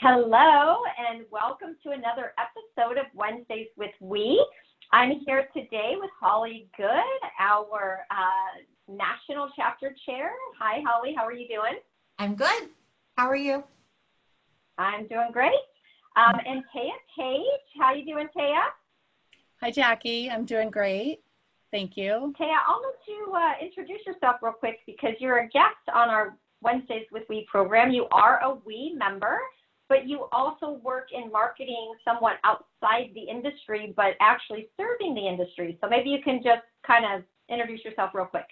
Hello, and welcome to another episode of Wednesdays with We. I'm here today with Holly Good, our uh, National Chapter Chair. Hi, Holly. How are you doing? I'm good. How are you? I'm doing great. Um, and Taya Page, how are you doing, Taya? Hi, Jackie. I'm doing great. Thank you. Taya, I'll let you uh, introduce yourself real quick because you're a guest on our Wednesdays with We program. You are a We member but you also work in marketing somewhat outside the industry, but actually serving the industry. So maybe you can just kind of introduce yourself real quick.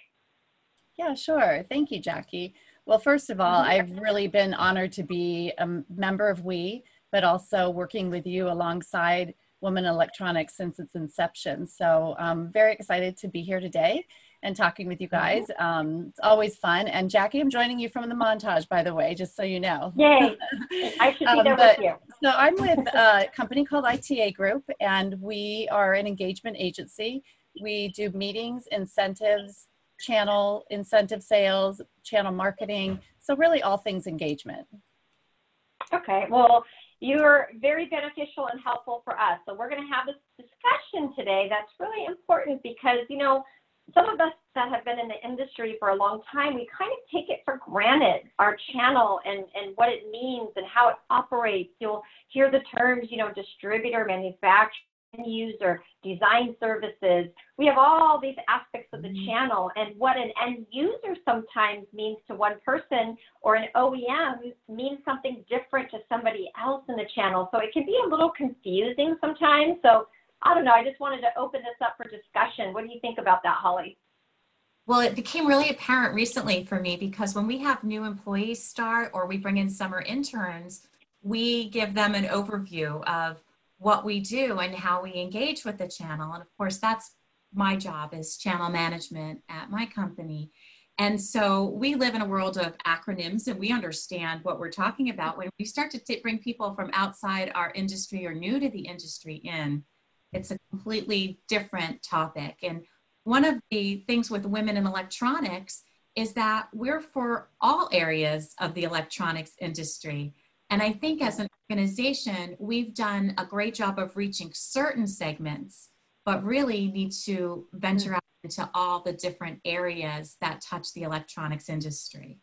Yeah, sure. Thank you, Jackie. Well, first of all, mm-hmm. I've really been honored to be a member of WE, but also working with you alongside Women Electronics since its inception. So I'm very excited to be here today and talking with you guys. Um, it's always fun. And Jackie, I'm joining you from the montage, by the way, just so you know. Yay! I should be um, there with you. So I'm with a company called ITA Group, and we are an engagement agency. We do meetings, incentives, channel incentive sales, channel marketing. So really all things engagement. Okay. Well, you're very beneficial and helpful for us. So we're going to have this discussion today that's really important because, you know, some of us that have been in the industry for a long time, we kind of take it for granted, our channel and, and what it means and how it operates. You'll hear the terms, you know, distributor, manufacturer, user, design services. We have all these aspects of the mm-hmm. channel and what an end user sometimes means to one person or an OEM means something different to somebody else in the channel. So it can be a little confusing sometimes. So I don't know. I just wanted to open this up for discussion. What do you think about that, Holly? Well, it became really apparent recently for me because when we have new employees start or we bring in summer interns, we give them an overview of what we do and how we engage with the channel. And of course, that's my job is channel management at my company. And so we live in a world of acronyms and we understand what we're talking about. When we start to t- bring people from outside our industry or new to the industry in, it's a completely different topic. And one of the things with women in electronics is that we're for all areas of the electronics industry. And I think as an organization, we've done a great job of reaching certain segments, but really need to venture out into all the different areas that touch the electronics industry.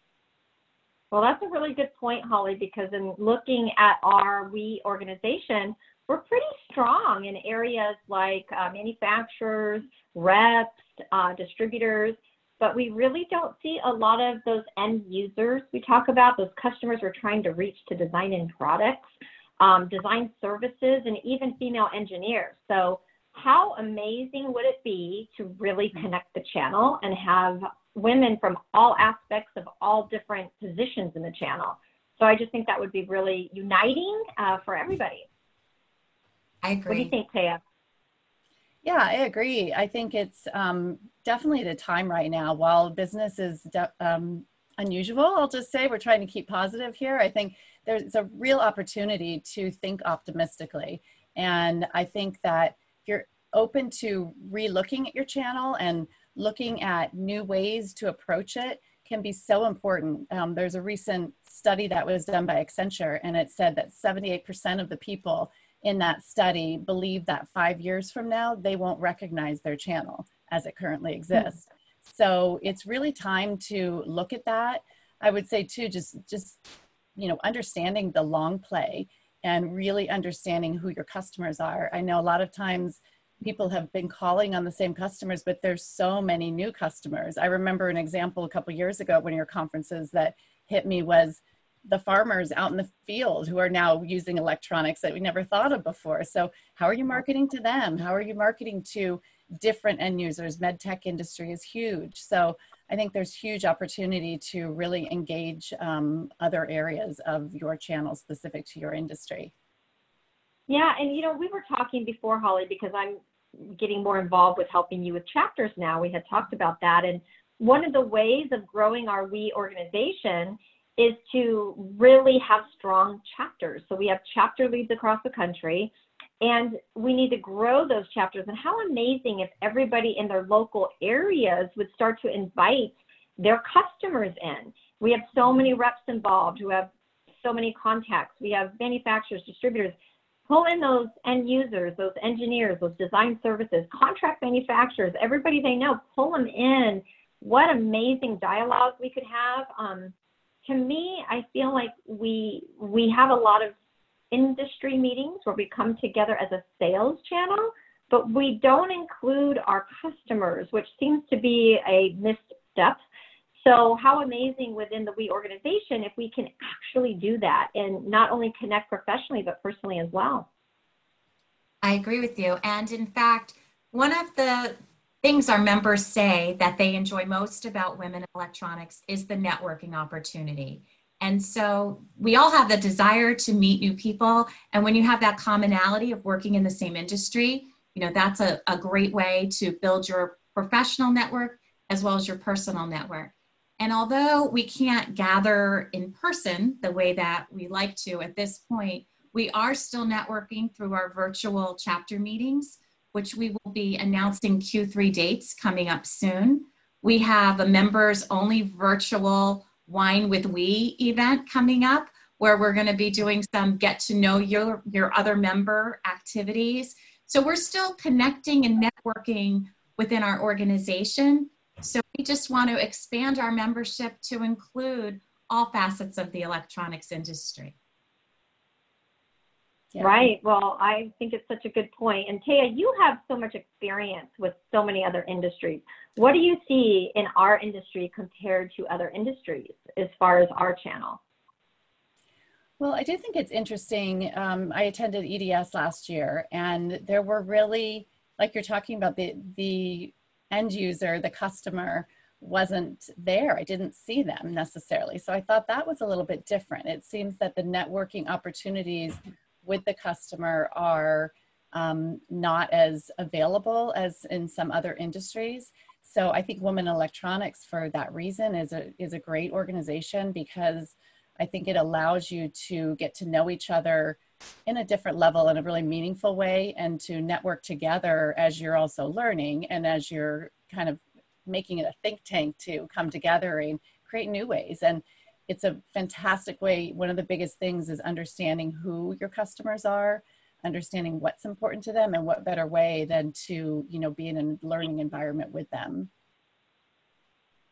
Well, that's a really good point, Holly, because in looking at our We organization, we're pretty strong in areas like uh, manufacturers, reps, uh, distributors, but we really don't see a lot of those end users we talk about, those customers we're trying to reach to design in products, um, design services, and even female engineers. So, how amazing would it be to really connect the channel and have women from all aspects of all different positions in the channel? So, I just think that would be really uniting uh, for everybody. I agree. What do you think, Taya? Yeah, I agree. I think it's um, definitely the time right now. While business is de- um, unusual, I'll just say we're trying to keep positive here. I think there's a real opportunity to think optimistically. And I think that if you're open to re-looking at your channel and looking at new ways to approach it can be so important. Um, there's a recent study that was done by Accenture, and it said that 78% of the people in that study believe that five years from now, they won't recognize their channel as it currently hmm. exists. Mm-hmm. So it's really time to look at that. I would say too, just, just, you know, understanding the long play and really understanding who your customers are. I know a lot of times people have been calling on the same customers, but there's so many new customers. I remember an example a couple years ago at one of your conferences that hit me was the farmers out in the field who are now using electronics that we never thought of before. So how are you marketing to them? How are you marketing to different end users? Med tech industry is huge. So I think there's huge opportunity to really engage um, other areas of your channel specific to your industry. Yeah, and you know, we were talking before, Holly, because I'm getting more involved with helping you with chapters now. We had talked about that. And one of the ways of growing our We organization is to really have strong chapters. So we have chapter leads across the country, and we need to grow those chapters. And how amazing if everybody in their local areas would start to invite their customers in. We have so many reps involved who have so many contacts. We have manufacturers, distributors. Pull in those end users, those engineers, those design services, contract manufacturers, everybody they know, pull them in. What amazing dialogue we could have. Um, to me, I feel like we we have a lot of industry meetings where we come together as a sales channel, but we don't include our customers, which seems to be a missed step. So how amazing within the We organization if we can actually do that and not only connect professionally, but personally as well. I agree with you. And in fact, one of the things our members say that they enjoy most about women in electronics is the networking opportunity. And so we all have the desire to meet new people. And when you have that commonality of working in the same industry, you know, that's a, a great way to build your professional network as well as your personal network. And although we can't gather in person the way that we like to at this point, we are still networking through our virtual chapter meetings, which we will be announcing Q3 dates coming up soon. We have a members only virtual Wine with We event coming up where we're going to be doing some get to know your, your other member activities. So we're still connecting and networking within our organization. So we just want to expand our membership to include all facets of the electronics industry. Yeah. Right. Well, I think it's such a good point. And Taya, you have so much experience with so many other industries. What do you see in our industry compared to other industries as far as our channel? Well, I do think it's interesting. Um, I attended EDS last year, and there were really, like you're talking about, the the end user, the customer wasn't there. I didn't see them necessarily. So I thought that was a little bit different. It seems that the networking opportunities with the customer are um, not as available as in some other industries. So I think Women Electronics, for that reason, is a is a great organization because I think it allows you to get to know each other in a different level in a really meaningful way and to network together as you're also learning and as you're kind of making it a think tank to come together and create new ways. And it's a fantastic way. One of the biggest things is understanding who your customers are, understanding what's important to them, and what better way than to, you know, be in a learning environment with them.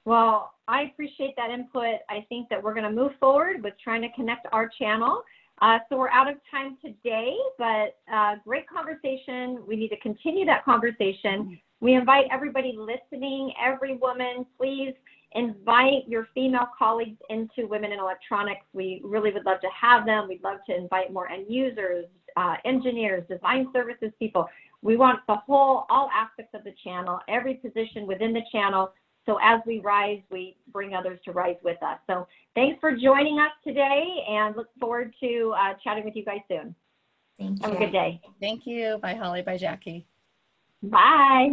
Well, I appreciate that input. I think that we're going to move forward with trying to connect our channel. Uh, so we're out of time today, but uh, great conversation. We need to continue that conversation. We invite everybody listening, every woman, please invite your female colleagues into Women in Electronics. We really would love to have them. We'd love to invite more end users, uh, engineers, design services people. We want the whole, all aspects of the channel, every position within the channel. So as we rise, we bring others to rise with us. So thanks for joining us today and look forward to uh, chatting with you guys soon. Thank you. Have a good day. Thank you. Bye, Holly. Bye, Jackie. Bye.